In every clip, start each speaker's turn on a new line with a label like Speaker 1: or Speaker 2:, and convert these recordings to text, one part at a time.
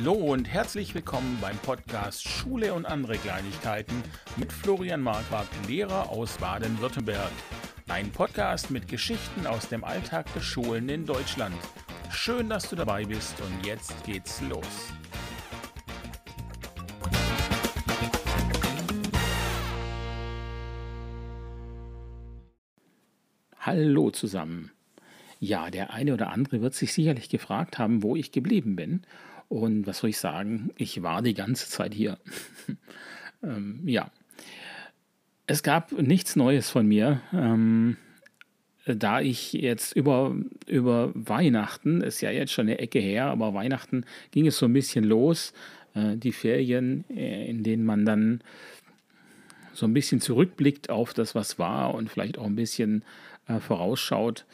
Speaker 1: Hallo und herzlich willkommen beim Podcast Schule und andere Kleinigkeiten mit Florian Marquardt, Lehrer aus Baden-Württemberg. Ein Podcast mit Geschichten aus dem Alltag der Schulen in Deutschland. Schön, dass du dabei bist und jetzt geht's los. Hallo zusammen. Ja, der eine oder andere wird sich sicherlich gefragt haben, wo ich geblieben bin. Und was soll ich sagen? Ich war die ganze Zeit hier. ähm, ja. Es gab nichts Neues von mir. Ähm, da ich jetzt über, über Weihnachten, ist ja jetzt schon eine Ecke her, aber Weihnachten ging es so ein bisschen los. Äh, die Ferien, äh, in denen man dann so ein bisschen zurückblickt auf das, was war und vielleicht auch ein bisschen äh, vorausschaut,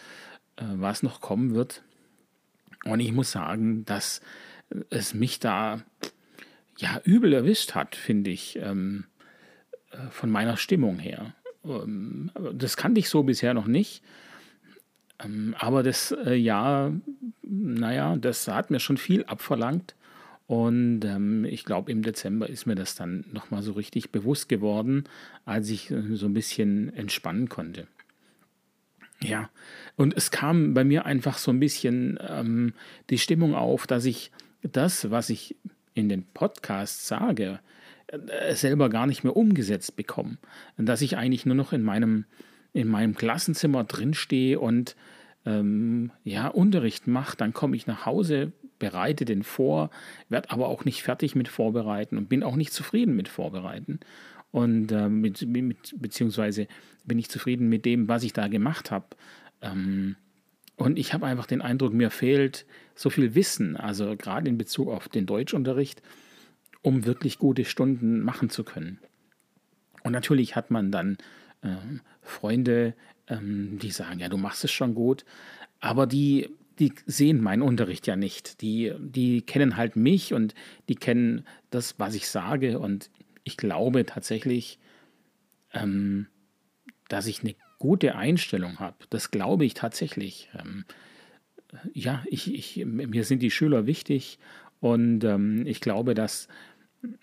Speaker 1: äh, was noch kommen wird. Und ich muss sagen, dass es mich da ja übel erwischt hat, finde ich, ähm, äh, von meiner Stimmung her. Ähm, das kannte ich so bisher noch nicht. Ähm, aber das äh, Jahr, naja, das hat mir schon viel abverlangt. Und ähm, ich glaube, im Dezember ist mir das dann nochmal so richtig bewusst geworden, als ich äh, so ein bisschen entspannen konnte. Ja, und es kam bei mir einfach so ein bisschen ähm, die Stimmung auf, dass ich das, was ich in den Podcasts sage, äh, selber gar nicht mehr umgesetzt bekomme. Dass ich eigentlich nur noch in meinem, in meinem Klassenzimmer drinstehe und ähm, ja, Unterricht mache, dann komme ich nach Hause, bereite den vor, werde aber auch nicht fertig mit Vorbereiten und bin auch nicht zufrieden mit Vorbereiten. Und äh, mit, mit, beziehungsweise bin ich zufrieden mit dem, was ich da gemacht habe. Ähm, und ich habe einfach den Eindruck, mir fehlt so viel Wissen, also gerade in Bezug auf den Deutschunterricht, um wirklich gute Stunden machen zu können. Und natürlich hat man dann äh, Freunde, ähm, die sagen, ja, du machst es schon gut, aber die, die sehen meinen Unterricht ja nicht. Die, die kennen halt mich und die kennen das, was ich sage. Und ich glaube tatsächlich, ähm, dass ich eine gute Einstellung habe. Das glaube ich tatsächlich. Ähm, ja, ich, ich, mir sind die Schüler wichtig und ähm, ich glaube, dass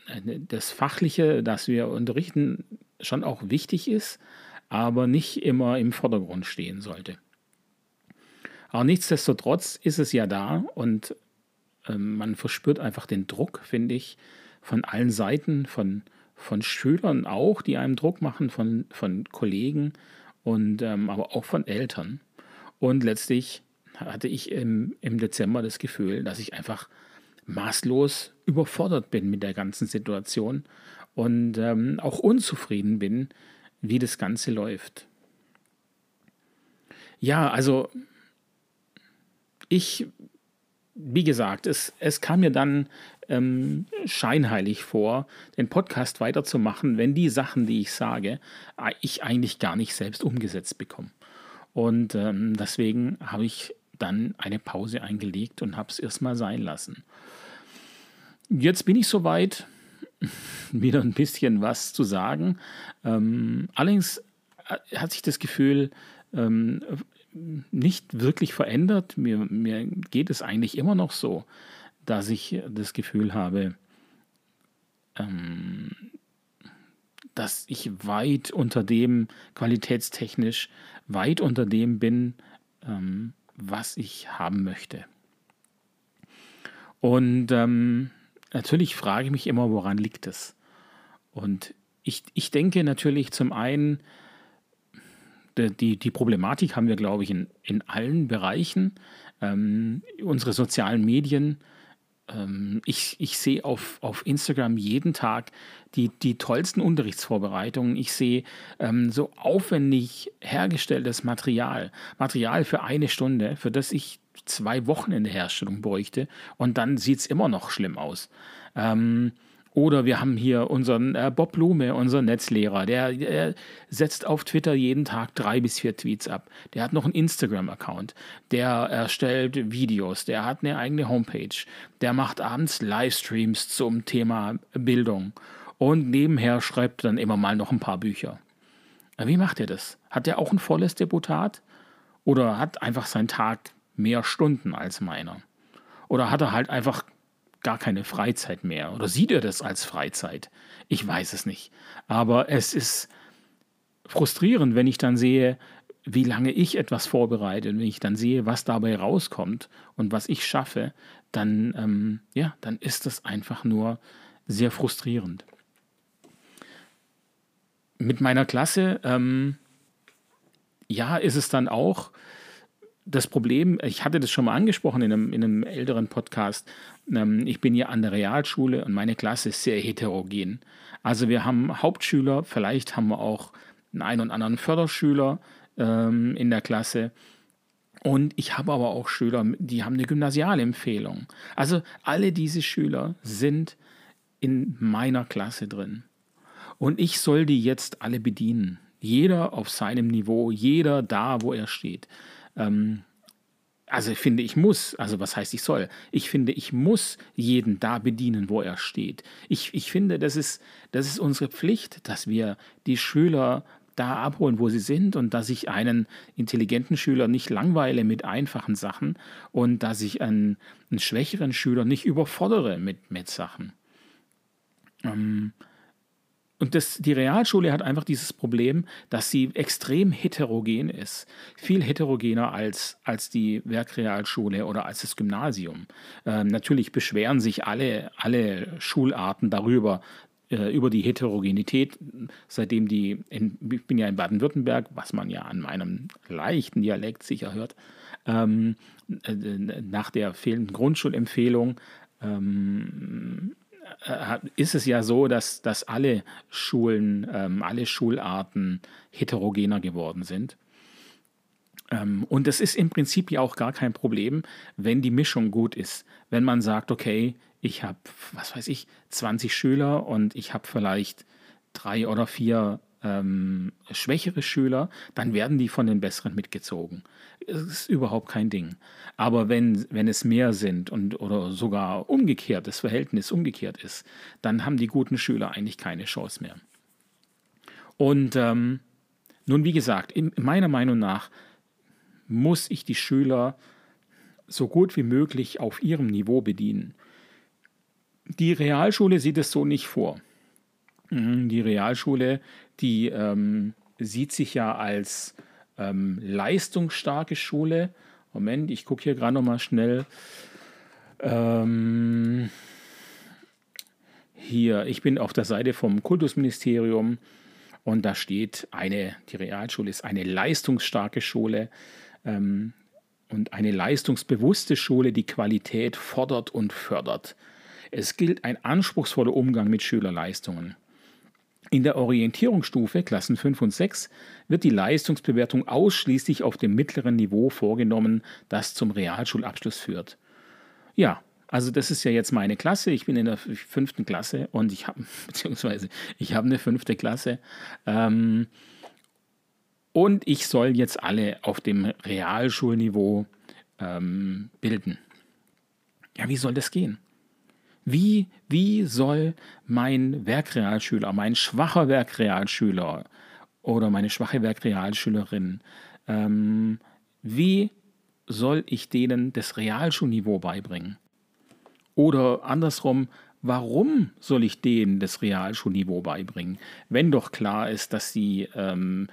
Speaker 1: äh, das Fachliche, das wir unterrichten, schon auch wichtig ist, aber nicht immer im Vordergrund stehen sollte. Aber nichtsdestotrotz ist es ja da und ähm, man verspürt einfach den Druck, finde ich, von allen Seiten, von, von Schülern auch, die einem Druck machen, von, von Kollegen und ähm, aber auch von Eltern. Und letztlich hatte ich im, im Dezember das Gefühl, dass ich einfach maßlos überfordert bin mit der ganzen Situation und ähm, auch unzufrieden bin, wie das Ganze läuft. Ja, also ich, wie gesagt, es, es kam mir dann ähm, scheinheilig vor, den Podcast weiterzumachen, wenn die Sachen, die ich sage, ich eigentlich gar nicht selbst umgesetzt bekomme. Und ähm, deswegen habe ich dann eine Pause eingelegt und habe es erstmal sein lassen. Jetzt bin ich soweit, wieder ein bisschen was zu sagen. Ähm, allerdings äh, hat sich das Gefühl ähm, nicht wirklich verändert. Mir, mir geht es eigentlich immer noch so, dass ich das Gefühl habe, ähm, dass ich weit unter dem, qualitätstechnisch, weit unter dem bin, ähm, was ich haben möchte. Und ähm, natürlich frage ich mich immer, woran liegt es? Und ich, ich denke natürlich zum einen, die, die Problematik haben wir, glaube ich, in, in allen Bereichen. Ähm, unsere sozialen Medien ähm, ich, ich sehe auf, auf Instagram jeden Tag die, die tollsten Unterrichtsvorbereitungen. Ich sehe ähm, so aufwendig hergestelltes Material. Material für eine Stunde, für das ich zwei Wochen in der Herstellung bräuchte. Und dann sieht es immer noch schlimm aus. Ähm, oder wir haben hier unseren äh, Bob Blume, unseren Netzlehrer, der, der, setzt auf Twitter jeden Tag drei bis vier Tweets ab. Der hat noch einen Instagram-Account, der erstellt Videos, der hat eine eigene Homepage, der macht abends Livestreams zum Thema Bildung und nebenher schreibt dann immer mal noch ein paar Bücher. Wie macht er das? Hat er auch ein volles Deputat? Oder hat einfach sein Tag mehr Stunden als meiner? Oder hat er halt einfach gar keine Freizeit mehr. Oder sieht er das als Freizeit? Ich weiß es nicht. Aber es ist frustrierend, wenn ich dann sehe, wie lange ich etwas vorbereite und wenn ich dann sehe, was dabei rauskommt und was ich schaffe, dann, ähm, ja, dann ist das einfach nur sehr frustrierend. Mit meiner Klasse, ähm, ja, ist es dann auch das Problem, ich hatte das schon mal angesprochen in einem, in einem älteren Podcast, ähm, ich bin ja an der Realschule und meine Klasse ist sehr heterogen. Also wir haben Hauptschüler, vielleicht haben wir auch einen, einen und anderen Förderschüler ähm, in der Klasse. Und ich habe aber auch Schüler, die haben eine Gymnasialempfehlung. Also alle diese Schüler sind in meiner Klasse drin. Und ich soll die jetzt alle bedienen. Jeder auf seinem Niveau, jeder da, wo er steht. Ähm, also ich finde, ich muss, also was heißt ich soll? Ich finde, ich muss jeden da bedienen, wo er steht. Ich, ich finde, das ist, das ist unsere Pflicht, dass wir die Schüler da abholen, wo sie sind und dass ich einen intelligenten Schüler nicht langweile mit einfachen Sachen und dass ich einen, einen schwächeren Schüler nicht überfordere mit, mit Sachen. Ähm, und das, die Realschule hat einfach dieses Problem, dass sie extrem heterogen ist. Viel heterogener als, als die Werkrealschule oder als das Gymnasium. Ähm, natürlich beschweren sich alle, alle Schularten darüber, äh, über die Heterogenität, seitdem die, in, ich bin ja in Baden-Württemberg, was man ja an meinem leichten Dialekt sicher hört, ähm, äh, nach der fehlenden Grundschulempfehlung ähm, äh, ist es ja so, dass, dass alle Schulen, ähm, alle Schularten heterogener geworden sind. Ähm, und das ist im Prinzip ja auch gar kein Problem, wenn die Mischung gut ist. Wenn man sagt, okay, ich habe, was weiß ich, 20 Schüler und ich habe vielleicht drei oder vier ähm, schwächere Schüler, dann werden die von den besseren mitgezogen. Das ist überhaupt kein Ding. Aber wenn, wenn es mehr sind und oder sogar umgekehrt, das Verhältnis umgekehrt ist, dann haben die guten Schüler eigentlich keine Chance mehr. Und ähm, nun, wie gesagt, in, meiner Meinung nach muss ich die Schüler so gut wie möglich auf ihrem Niveau bedienen. Die Realschule sieht es so nicht vor. Mhm, die Realschule, die ähm, sieht sich ja als ähm, leistungsstarke Schule. Moment, ich gucke hier gerade noch mal schnell. Ähm, hier, ich bin auf der Seite vom Kultusministerium und da steht eine, die Realschule ist eine leistungsstarke Schule ähm, und eine leistungsbewusste Schule, die Qualität fordert und fördert. Es gilt ein anspruchsvoller Umgang mit Schülerleistungen. In der Orientierungsstufe Klassen 5 und 6 wird die Leistungsbewertung ausschließlich auf dem mittleren Niveau vorgenommen, das zum Realschulabschluss führt. Ja, also das ist ja jetzt meine Klasse. Ich bin in der fünften Klasse und ich habe, beziehungsweise ich habe eine fünfte Klasse. Ähm, und ich soll jetzt alle auf dem Realschulniveau ähm, bilden. Ja, wie soll das gehen? Wie, wie soll mein Werkrealschüler, mein schwacher Werkrealschüler oder meine schwache Werkrealschülerin, ähm, wie soll ich denen das Realschulniveau beibringen? Oder andersrum, warum soll ich denen das Realschulniveau beibringen, wenn doch klar ist, dass sie ähm,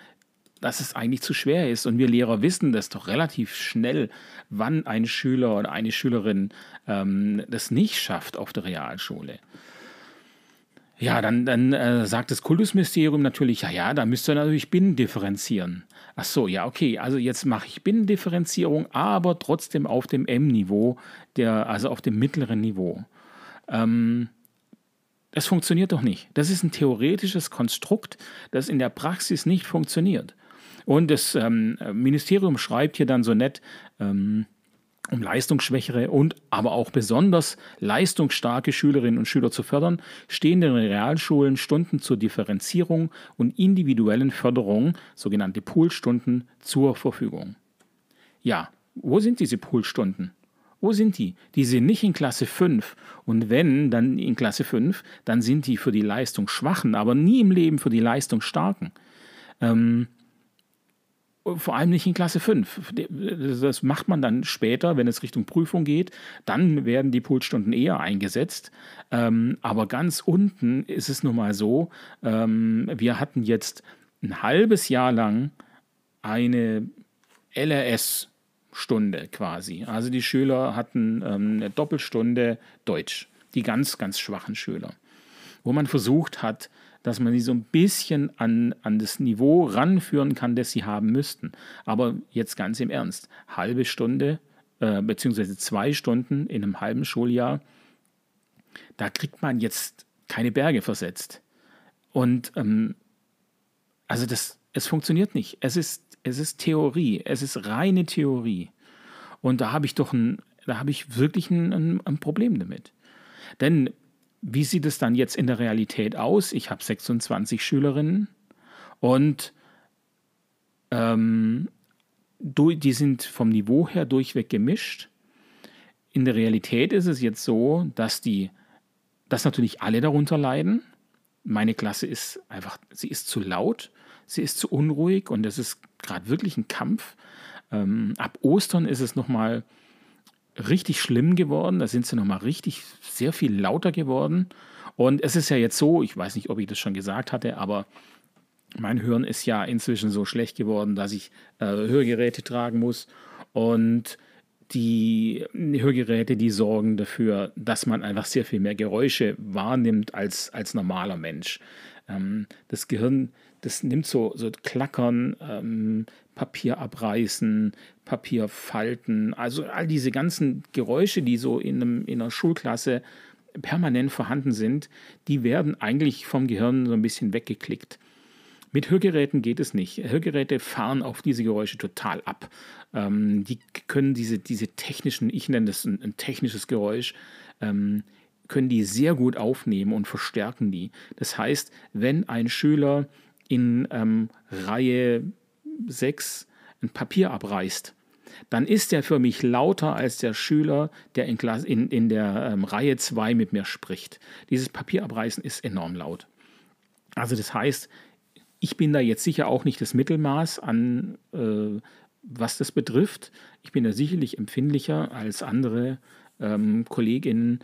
Speaker 1: dass es eigentlich zu schwer ist. Und wir Lehrer wissen das doch relativ schnell, wann ein Schüler oder eine Schülerin ähm, das nicht schafft auf der Realschule. Ja, dann, dann äh, sagt das Kultusministerium natürlich, ja, ja, da müsst ihr natürlich Binnen differenzieren. Ach so, ja, okay, also jetzt mache ich Binnendifferenzierung, aber trotzdem auf dem M-Niveau, also auf dem mittleren Niveau. Ähm, das funktioniert doch nicht. Das ist ein theoretisches Konstrukt, das in der Praxis nicht funktioniert. Und das ähm, Ministerium schreibt hier dann so nett, ähm, um leistungsschwächere und aber auch besonders leistungsstarke Schülerinnen und Schüler zu fördern, stehen den Realschulen Stunden zur Differenzierung und individuellen Förderung, sogenannte Poolstunden, zur Verfügung. Ja, wo sind diese Poolstunden? Wo sind die? Die sind nicht in Klasse 5. Und wenn, dann in Klasse 5, dann sind die für die Leistung Schwachen, aber nie im Leben für die Leistung Starken. Ähm, vor allem nicht in Klasse 5. Das macht man dann später, wenn es Richtung Prüfung geht. Dann werden die Pulsstunden eher eingesetzt. Ähm, aber ganz unten ist es nun mal so, ähm, wir hatten jetzt ein halbes Jahr lang eine LRS-Stunde quasi. Also die Schüler hatten ähm, eine Doppelstunde Deutsch, die ganz, ganz schwachen Schüler, wo man versucht hat, dass man sie so ein bisschen an, an das Niveau ranführen kann, das sie haben müssten. Aber jetzt ganz im Ernst, halbe Stunde äh, beziehungsweise zwei Stunden in einem halben Schuljahr, da kriegt man jetzt keine Berge versetzt. Und ähm, also das, es funktioniert nicht. Es ist, es ist Theorie, es ist reine Theorie. Und da habe ich doch ein, da habe ich wirklich ein, ein, ein Problem damit. Denn wie sieht es dann jetzt in der Realität aus? Ich habe 26 Schülerinnen und ähm, die sind vom Niveau her durchweg gemischt. In der Realität ist es jetzt so, dass die, dass natürlich alle darunter leiden. Meine Klasse ist einfach, sie ist zu laut, sie ist zu unruhig und das ist gerade wirklich ein Kampf. Ähm, ab Ostern ist es nochmal richtig schlimm geworden. Da sind sie nochmal richtig sehr viel lauter geworden. Und es ist ja jetzt so, ich weiß nicht, ob ich das schon gesagt hatte, aber mein Hören ist ja inzwischen so schlecht geworden, dass ich äh, Hörgeräte tragen muss. Und die Hörgeräte, die sorgen dafür, dass man einfach sehr viel mehr Geräusche wahrnimmt als, als normaler Mensch. Ähm, das Gehirn, das nimmt so, so Klackern, ähm, Papier abreißen, Papier falten, also all diese ganzen Geräusche, die so in, einem, in einer Schulklasse permanent vorhanden sind, die werden eigentlich vom Gehirn so ein bisschen weggeklickt. Mit Hörgeräten geht es nicht. Hörgeräte fahren auf diese Geräusche total ab. Ähm, die können diese, diese technischen, ich nenne das ein, ein technisches Geräusch, ähm, können die sehr gut aufnehmen und verstärken die. Das heißt, wenn ein Schüler in ähm, Reihe 6 ein Papier abreißt, dann ist er für mich lauter als der Schüler, der in, Klasse, in, in der ähm, Reihe 2 mit mir spricht. Dieses Papierabreißen ist enorm laut. Also das heißt, ich bin da jetzt sicher auch nicht das Mittelmaß an, äh, was das betrifft. Ich bin da sicherlich empfindlicher als andere ähm, Kolleginnen.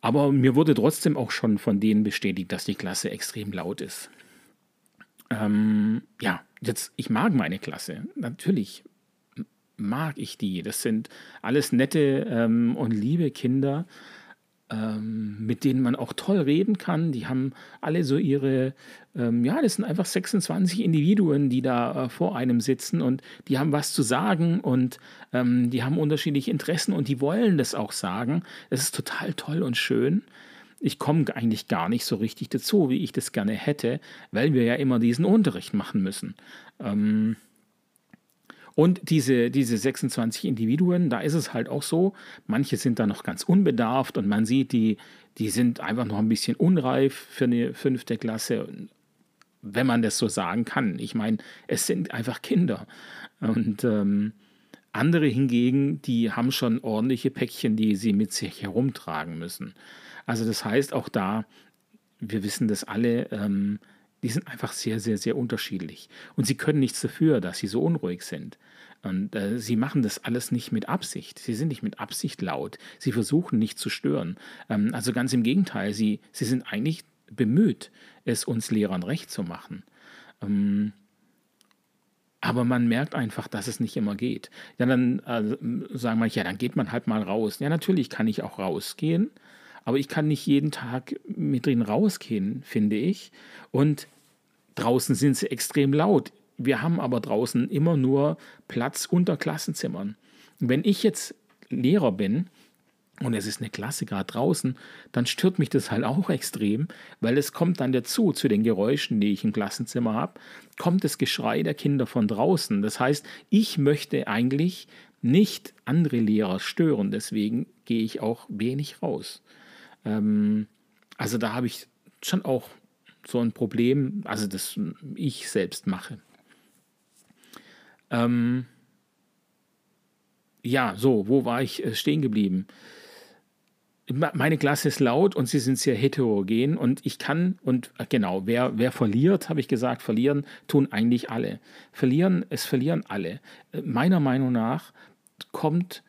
Speaker 1: Aber mir wurde trotzdem auch schon von denen bestätigt, dass die Klasse extrem laut ist. Ähm, ja, jetzt, ich mag meine Klasse. Natürlich mag ich die. Das sind alles nette ähm, und liebe Kinder ähm, mit denen man auch toll reden kann. Die haben alle so ihre, ähm, ja, das sind einfach 26 Individuen, die da äh, vor einem sitzen und die haben was zu sagen und ähm, die haben unterschiedliche Interessen und die wollen das auch sagen. Es ist total toll und schön. Ich komme eigentlich gar nicht so richtig dazu, wie ich das gerne hätte, weil wir ja immer diesen Unterricht machen müssen. Ähm, und diese, diese 26 Individuen, da ist es halt auch so, manche sind da noch ganz unbedarft und man sieht, die, die sind einfach noch ein bisschen unreif für eine fünfte Klasse, wenn man das so sagen kann. Ich meine, es sind einfach Kinder. Und ähm, andere hingegen, die haben schon ordentliche Päckchen, die sie mit sich herumtragen müssen. Also das heißt auch da, wir wissen das alle, ähm, die sind einfach sehr, sehr, sehr unterschiedlich. Und sie können nichts dafür, dass sie so unruhig sind. Und äh, sie machen das alles nicht mit Absicht. Sie sind nicht mit Absicht laut. Sie versuchen nicht zu stören. Ähm, also ganz im Gegenteil, sie, sie sind eigentlich bemüht, es uns Lehrern recht zu machen. Ähm, aber man merkt einfach, dass es nicht immer geht. Ja, dann äh, sagen wir, ja, dann geht man halt mal raus. Ja, natürlich kann ich auch rausgehen, aber ich kann nicht jeden Tag mit drin rausgehen, finde ich. Und draußen sind sie extrem laut. Wir haben aber draußen immer nur Platz unter Klassenzimmern. Wenn ich jetzt Lehrer bin und es ist eine Klasse gerade draußen, dann stört mich das halt auch extrem, weil es kommt dann dazu, zu den Geräuschen, die ich im Klassenzimmer habe, kommt das Geschrei der Kinder von draußen. Das heißt, ich möchte eigentlich nicht andere Lehrer stören, deswegen gehe ich auch wenig raus. Ähm, also da habe ich schon auch so ein Problem, also das ich selbst mache. Ähm, ja, so, wo war ich äh, stehen geblieben? meine Klasse ist laut und sie sind sehr heterogen und ich kann und äh, genau, wer, wer verliert, habe ich gesagt, verlieren tun eigentlich alle. Verlieren, es verlieren alle. Äh, meiner Meinung nach kommt,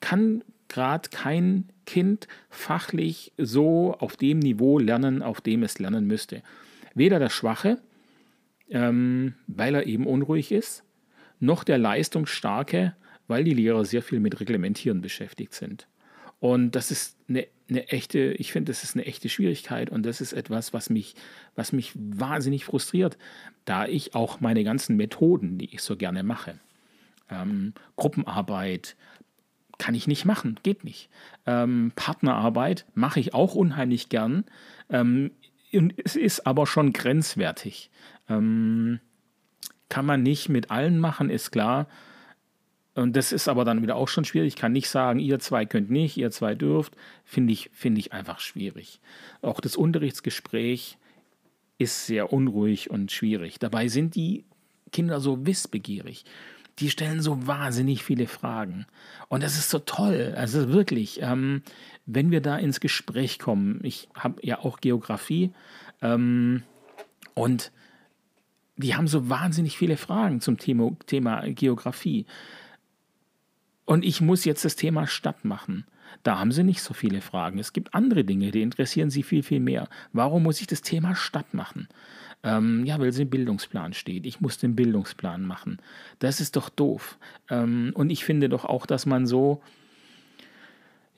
Speaker 1: kann gerade kein Kind fachlich so auf dem Niveau lernen, auf dem es lernen müsste. Weder der Schwache, ähm, weil er eben unruhig ist, noch der Leistungsstarke, weil die Lehrer sehr viel mit Reglementieren beschäftigt sind. Und das ist eine, eine echte, ich finde, das ist eine echte Schwierigkeit und das ist etwas, was mich, was mich wahnsinnig frustriert, da ich auch meine ganzen Methoden, die ich so gerne mache, ähm, Gruppenarbeit, kann ich nicht machen, geht nicht. Ähm, Partnerarbeit mache ich auch unheimlich gern. Ähm, es ist aber schon grenzwertig. Ähm, kann man nicht mit allen machen, ist klar. Und das ist aber dann wieder auch schon schwierig. Ich kann nicht sagen, ihr zwei könnt nicht, ihr zwei dürft. Finde ich, find ich einfach schwierig. Auch das Unterrichtsgespräch ist sehr unruhig und schwierig. Dabei sind die Kinder so wissbegierig. Die stellen so wahnsinnig viele Fragen. Und das ist so toll. Also wirklich, ähm, wenn wir da ins Gespräch kommen, ich habe ja auch Geografie ähm, und die haben so wahnsinnig viele Fragen zum Thema, Thema Geografie. Und ich muss jetzt das Thema Stadt machen. Da haben sie nicht so viele Fragen. Es gibt andere Dinge, die interessieren sie viel, viel mehr. Warum muss ich das Thema Stadt machen? Ähm, ja, weil es im Bildungsplan steht. Ich muss den Bildungsplan machen. Das ist doch doof. Ähm, und ich finde doch auch, dass man so,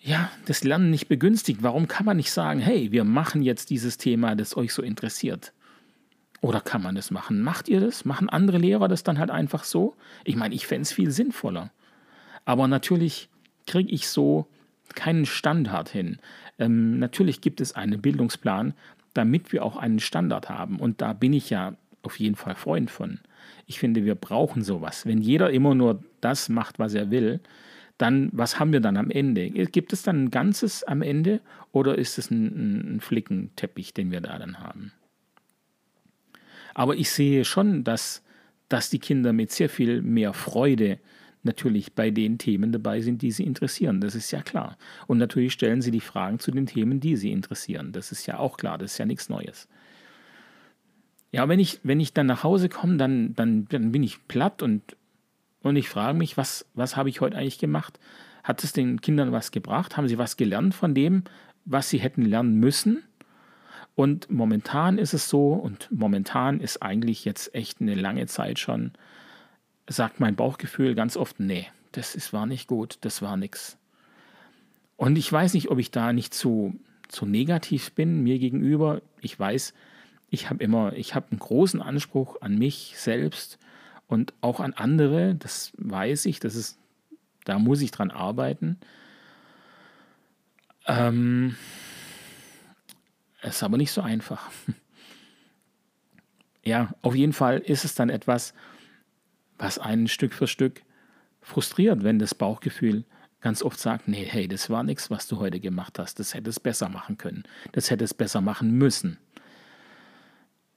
Speaker 1: ja, das Lernen nicht begünstigt. Warum kann man nicht sagen, hey, wir machen jetzt dieses Thema, das euch so interessiert? Oder kann man das machen? Macht ihr das? Machen andere Lehrer das dann halt einfach so? Ich meine, ich fände es viel sinnvoller. Aber natürlich kriege ich so keinen Standard hin. Ähm, natürlich gibt es einen Bildungsplan, damit wir auch einen Standard haben. Und da bin ich ja auf jeden Fall Freund von. Ich finde, wir brauchen sowas. Wenn jeder immer nur das macht, was er will, dann was haben wir dann am Ende? Gibt es dann ein Ganzes am Ende oder ist es ein, ein Flickenteppich, den wir da dann haben? Aber ich sehe schon, dass, dass die Kinder mit sehr viel mehr Freude natürlich bei den Themen dabei sind, die sie interessieren. Das ist ja klar. Und natürlich stellen sie die Fragen zu den Themen, die sie interessieren. Das ist ja auch klar. Das ist ja nichts Neues. Ja, wenn ich, wenn ich dann nach Hause komme, dann, dann, dann bin ich platt und, und ich frage mich, was, was habe ich heute eigentlich gemacht? Hat es den Kindern was gebracht? Haben sie was gelernt von dem, was sie hätten lernen müssen? Und momentan ist es so, und momentan ist eigentlich jetzt echt eine lange Zeit schon, sagt mein Bauchgefühl ganz oft, nee, das ist, war nicht gut, das war nichts. Und ich weiß nicht, ob ich da nicht zu, zu negativ bin mir gegenüber. Ich weiß, ich habe immer, ich habe einen großen Anspruch an mich selbst und auch an andere. Das weiß ich, das ist, da muss ich dran arbeiten. Ähm, ist aber nicht so einfach. ja, auf jeden Fall ist es dann etwas, was einen Stück für Stück frustriert, wenn das Bauchgefühl ganz oft sagt, nee, hey, das war nichts, was du heute gemacht hast, das hätte es besser machen können, das hätte es besser machen müssen.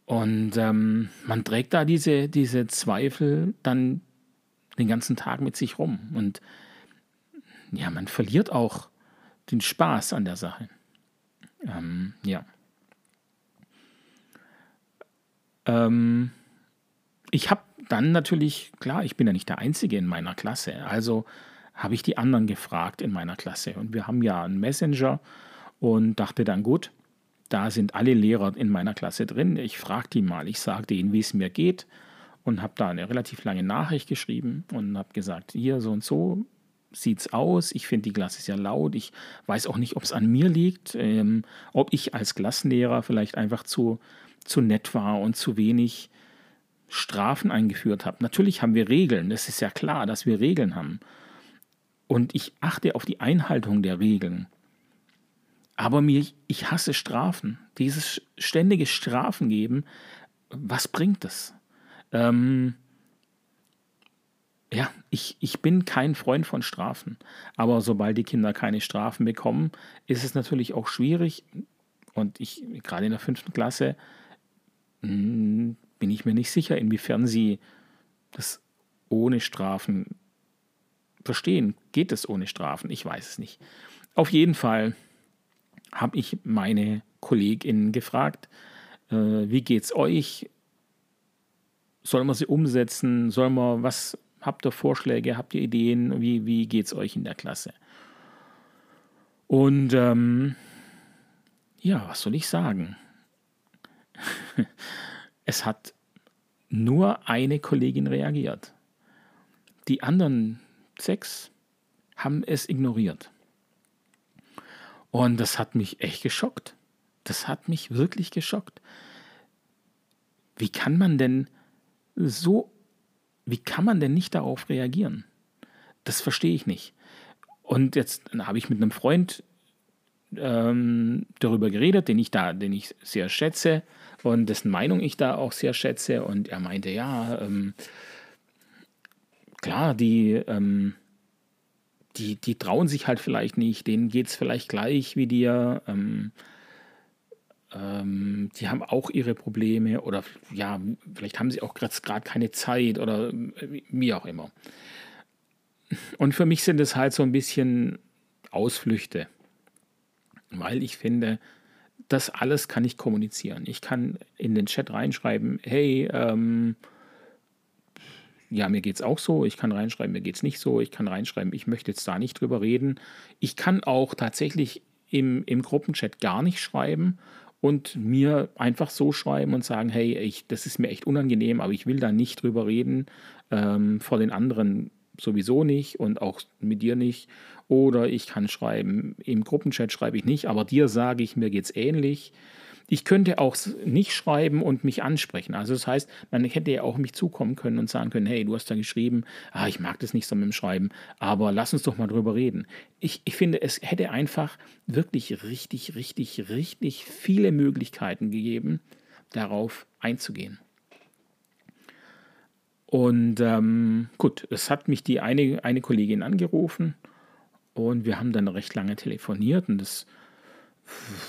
Speaker 1: Und ähm, man trägt da diese, diese Zweifel dann den ganzen Tag mit sich rum. Und ja, man verliert auch den Spaß an der Sache. Ähm, ja. Ähm, ich habe dann natürlich, klar, ich bin ja nicht der Einzige in meiner Klasse, also habe ich die anderen gefragt in meiner Klasse. Und wir haben ja einen Messenger und dachte dann, gut, da sind alle Lehrer in meiner Klasse drin. Ich frage die mal, ich sage denen, wie es mir geht und habe da eine relativ lange Nachricht geschrieben und habe gesagt, hier so und so sieht es aus. Ich finde die Klasse sehr laut. Ich weiß auch nicht, ob es an mir liegt, ähm, ob ich als Klassenlehrer vielleicht einfach zu, zu nett war und zu wenig Strafen eingeführt habe. Natürlich haben wir Regeln, es ist ja klar, dass wir Regeln haben. Und ich achte auf die Einhaltung der Regeln. Aber mir, ich hasse Strafen. Dieses ständige Strafen geben, was bringt das? Ähm, ja, ich, ich bin kein Freund von Strafen. Aber sobald die Kinder keine Strafen bekommen, ist es natürlich auch schwierig. Und ich, gerade in der fünften Klasse, bin ich mir nicht sicher, inwiefern sie das ohne Strafen verstehen. Geht es ohne Strafen? Ich weiß es nicht. Auf jeden Fall habe ich meine KollegInnen gefragt, äh, wie geht's euch? Sollen wir sie umsetzen? Sollen wir, was habt ihr Vorschläge? Habt ihr Ideen? Wie, wie geht's euch in der Klasse? Und ähm, ja, was soll ich sagen? es hat nur eine Kollegin reagiert. Die anderen sechs haben es ignoriert. Und das hat mich echt geschockt. Das hat mich wirklich geschockt. Wie kann man denn so, wie kann man denn nicht darauf reagieren? Das verstehe ich nicht. Und jetzt habe ich mit einem Freund ähm, darüber geredet, den ich da, den ich sehr schätze und dessen Meinung ich da auch sehr schätze. Und er meinte, ja, ähm, klar, die, ähm, die, die trauen sich halt vielleicht nicht, denen geht es vielleicht gleich wie dir. Ähm, ähm, die haben auch ihre Probleme oder ja, vielleicht haben sie auch gerade keine Zeit oder äh, wie auch immer. Und für mich sind es halt so ein bisschen Ausflüchte, weil ich finde, das alles kann ich kommunizieren. Ich kann in den Chat reinschreiben, hey, ähm, ja, mir geht es auch so. Ich kann reinschreiben, mir geht es nicht so. Ich kann reinschreiben, ich möchte jetzt da nicht drüber reden. Ich kann auch tatsächlich im, im Gruppenchat gar nicht schreiben und mir einfach so schreiben und sagen, hey, ich, das ist mir echt unangenehm, aber ich will da nicht drüber reden, ähm, vor den anderen sowieso nicht und auch mit dir nicht. Oder ich kann schreiben, im Gruppenchat schreibe ich nicht, aber dir sage ich, mir geht es ähnlich. Ich könnte auch nicht schreiben und mich ansprechen. Also das heißt, man hätte ja auch mich zukommen können und sagen können, hey, du hast da geschrieben, ah, ich mag das nicht so mit dem Schreiben, aber lass uns doch mal drüber reden. Ich, ich finde, es hätte einfach wirklich richtig, richtig, richtig viele Möglichkeiten gegeben, darauf einzugehen. Und ähm, gut, es hat mich die eine, eine Kollegin angerufen und wir haben dann recht lange telefoniert und das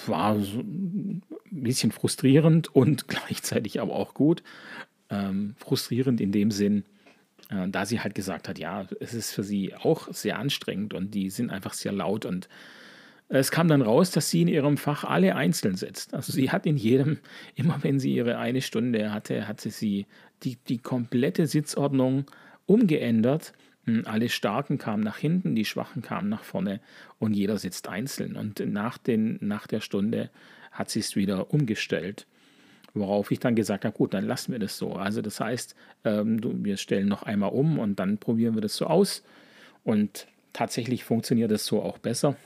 Speaker 1: war so ein bisschen frustrierend und gleichzeitig aber auch gut. Ähm, frustrierend in dem Sinn, äh, da sie halt gesagt hat, ja, es ist für sie auch sehr anstrengend und die sind einfach sehr laut und es kam dann raus, dass sie in ihrem Fach alle einzeln setzt. Also sie hat in jedem, immer wenn sie ihre eine Stunde hatte, hatte sie die, die komplette Sitzordnung umgeändert hm, alle Starken kamen nach hinten, die Schwachen kamen nach vorne und jeder sitzt einzeln. Und nach, den, nach der Stunde hat sie es wieder umgestellt. Worauf ich dann gesagt habe, gut, dann lassen wir das so. Also das heißt, ähm, wir stellen noch einmal um und dann probieren wir das so aus. Und tatsächlich funktioniert das so auch besser.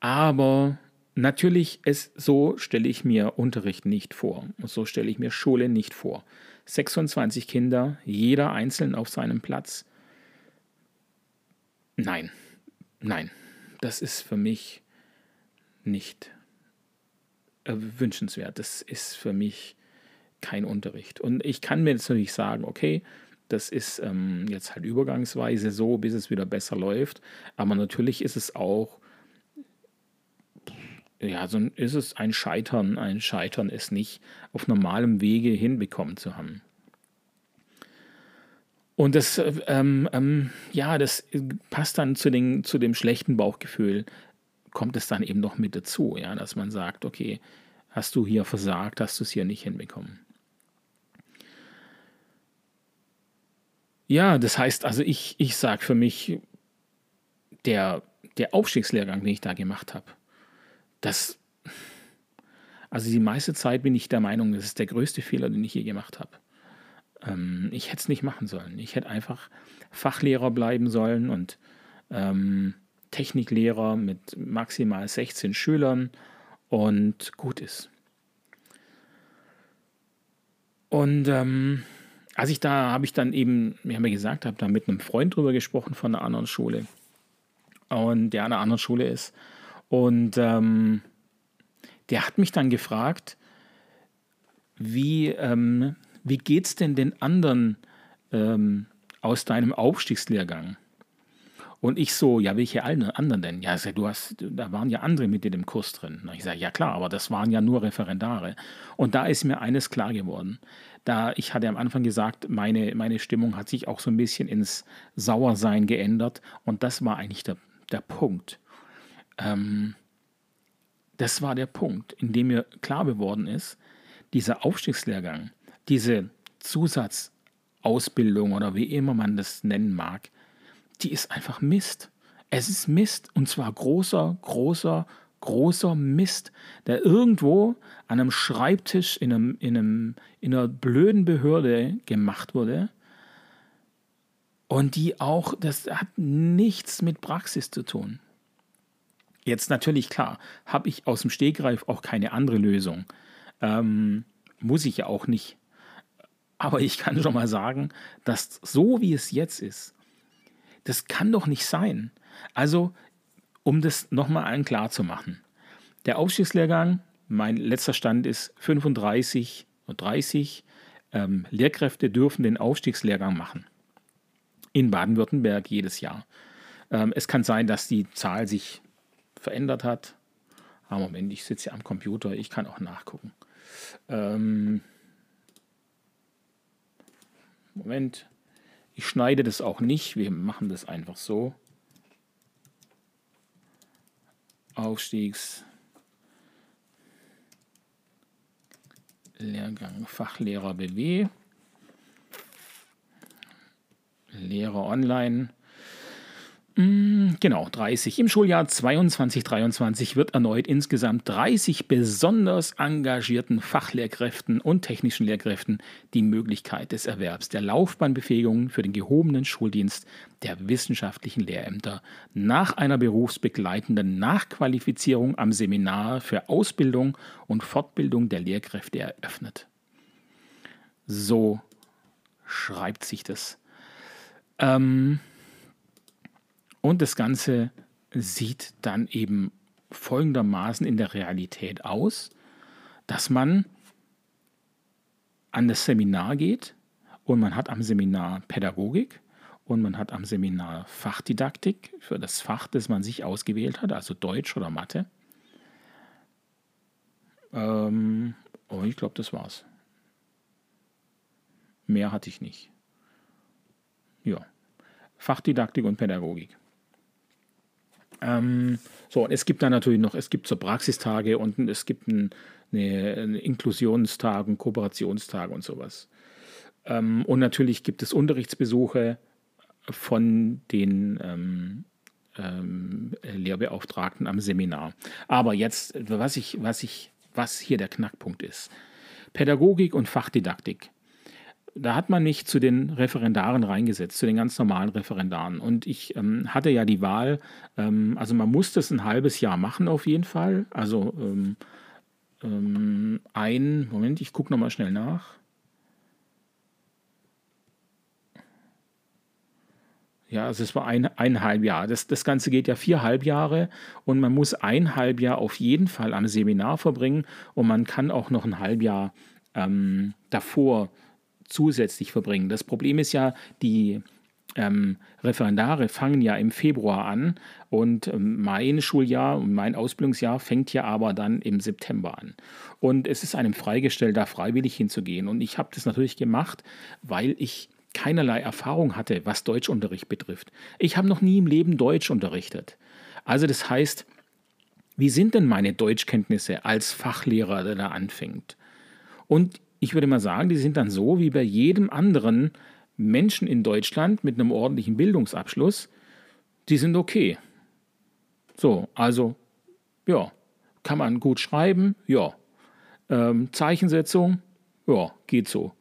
Speaker 1: Aber natürlich, ist, so stelle ich mir Unterricht nicht vor. Und so stelle ich mir Schule nicht vor. 26 Kinder, jeder einzeln auf seinem Platz. Nein, nein, das ist für mich nicht wünschenswert. Das ist für mich kein Unterricht. Und ich kann mir jetzt natürlich sagen, okay, das ist ähm, jetzt halt übergangsweise so, bis es wieder besser läuft. Aber natürlich ist es auch ja, so ist es ein Scheitern. Ein Scheitern ist nicht auf normalem Wege hinbekommen zu haben. Und das, ähm, ähm, ja, das passt dann zu, den, zu dem schlechten Bauchgefühl, kommt es dann eben noch mit dazu, ja, dass man sagt, okay, hast du hier versagt, hast du es hier nicht hinbekommen. Ja, das heißt also, ich, ich sage für mich, der, der Aufstiegslehrgang, den ich da gemacht habe, das, also die meiste Zeit bin ich der Meinung, das ist der größte Fehler, den ich je gemacht habe. Ähm, ich hätte es nicht machen sollen. Ich hätte einfach Fachlehrer bleiben sollen und ähm, Techniklehrer mit maximal 16 Schülern und gut ist. Und ähm, als ich da, habe ich dann eben, wie haben wir gesagt, habe da mit einem Freund drüber gesprochen von einer anderen Schule und der an einer anderen Schule ist und ähm, der hat mich dann gefragt, wie, ähm, wie geht es denn den anderen ähm, aus deinem Aufstiegslehrgang? Und ich so, ja, welche anderen denn? Ja, du hast, da waren ja andere mit dir im Kurs drin. Und ich sage, ja klar, aber das waren ja nur Referendare. Und da ist mir eines klar geworden. Da ich hatte am Anfang gesagt, meine, meine Stimmung hat sich auch so ein bisschen ins Sauersein geändert. Und das war eigentlich der, der Punkt. Ähm, das war der Punkt, in dem mir klar geworden ist, dieser Aufstiegslehrgang, diese Zusatzausbildung oder wie immer man das nennen mag, die ist einfach Mist. Es ist Mist und zwar großer, großer, großer Mist, der irgendwo an einem Schreibtisch in, einem, in, einem, in einer blöden Behörde gemacht wurde. Und die auch, das hat nichts mit Praxis zu tun. Jetzt natürlich klar, habe ich aus dem Stegreif auch keine andere Lösung. Ähm, muss ich ja auch nicht. Aber ich kann schon mal sagen, dass so wie es jetzt ist, das kann doch nicht sein. Also, um das nochmal allen klar zu machen. Der Aufstiegslehrgang, mein letzter Stand ist 35 und 30 ähm, Lehrkräfte dürfen den Aufstiegslehrgang machen. In Baden-Württemberg jedes Jahr. Ähm, es kann sein, dass die Zahl sich verändert hat. Ah, Moment, ich sitze hier am Computer, ich kann auch nachgucken. Ähm, Moment, ich schneide das auch nicht, wir machen das einfach so. Aufstiegs Lehrgang Fachlehrer BW. Lehrer online genau, 30. Im Schuljahr 22-23 wird erneut insgesamt 30 besonders engagierten Fachlehrkräften und technischen Lehrkräften die Möglichkeit des Erwerbs der Laufbahnbefähigung für den gehobenen Schuldienst der wissenschaftlichen Lehrämter nach einer berufsbegleitenden Nachqualifizierung am Seminar für Ausbildung und Fortbildung der Lehrkräfte eröffnet. So schreibt sich das. Ähm, und das Ganze sieht dann eben folgendermaßen in der Realität aus, dass man an das Seminar geht und man hat am Seminar Pädagogik und man hat am Seminar Fachdidaktik für das Fach, das man sich ausgewählt hat, also Deutsch oder Mathe. Ähm, oh, ich glaube, das war's. Mehr hatte ich nicht. Ja. Fachdidaktik und Pädagogik. Ähm, so, und es gibt dann natürlich noch, es gibt so Praxistage und es gibt ein, eine, eine Inklusionstag, einen Kooperationstag und sowas. Ähm, und natürlich gibt es Unterrichtsbesuche von den ähm, ähm, Lehrbeauftragten am Seminar. Aber jetzt, was ich, was ich, was hier der Knackpunkt ist. Pädagogik und Fachdidaktik da hat man mich zu den Referendaren reingesetzt, zu den ganz normalen Referendaren. Und ich ähm, hatte ja die Wahl, ähm, also man muss das ein halbes Jahr machen auf jeden Fall. Also ähm, ähm ein, Moment, ich gucke nochmal schnell nach. Ja, also es war ein, eineinhalb Jahre. Das, das Ganze geht ja viereinhalb Jahre und man muss eineinhalb Jahr auf jeden Fall am Seminar verbringen und man kann auch noch ein halb Jahr ähm, davor zusätzlich verbringen. Das Problem ist ja, die ähm, Referendare fangen ja im Februar an und ähm, mein Schuljahr und mein Ausbildungsjahr fängt ja aber dann im September an. Und es ist einem freigestellt, da freiwillig hinzugehen. Und ich habe das natürlich gemacht, weil ich keinerlei Erfahrung hatte, was Deutschunterricht betrifft. Ich habe noch nie im Leben Deutsch unterrichtet. Also das heißt, wie sind denn meine Deutschkenntnisse als Fachlehrer, der da anfängt? Und ich würde mal sagen, die sind dann so wie bei jedem anderen Menschen in Deutschland mit einem ordentlichen Bildungsabschluss, die sind okay. So, also, ja, kann man gut schreiben, ja. Ähm, Zeichensetzung, ja, geht so.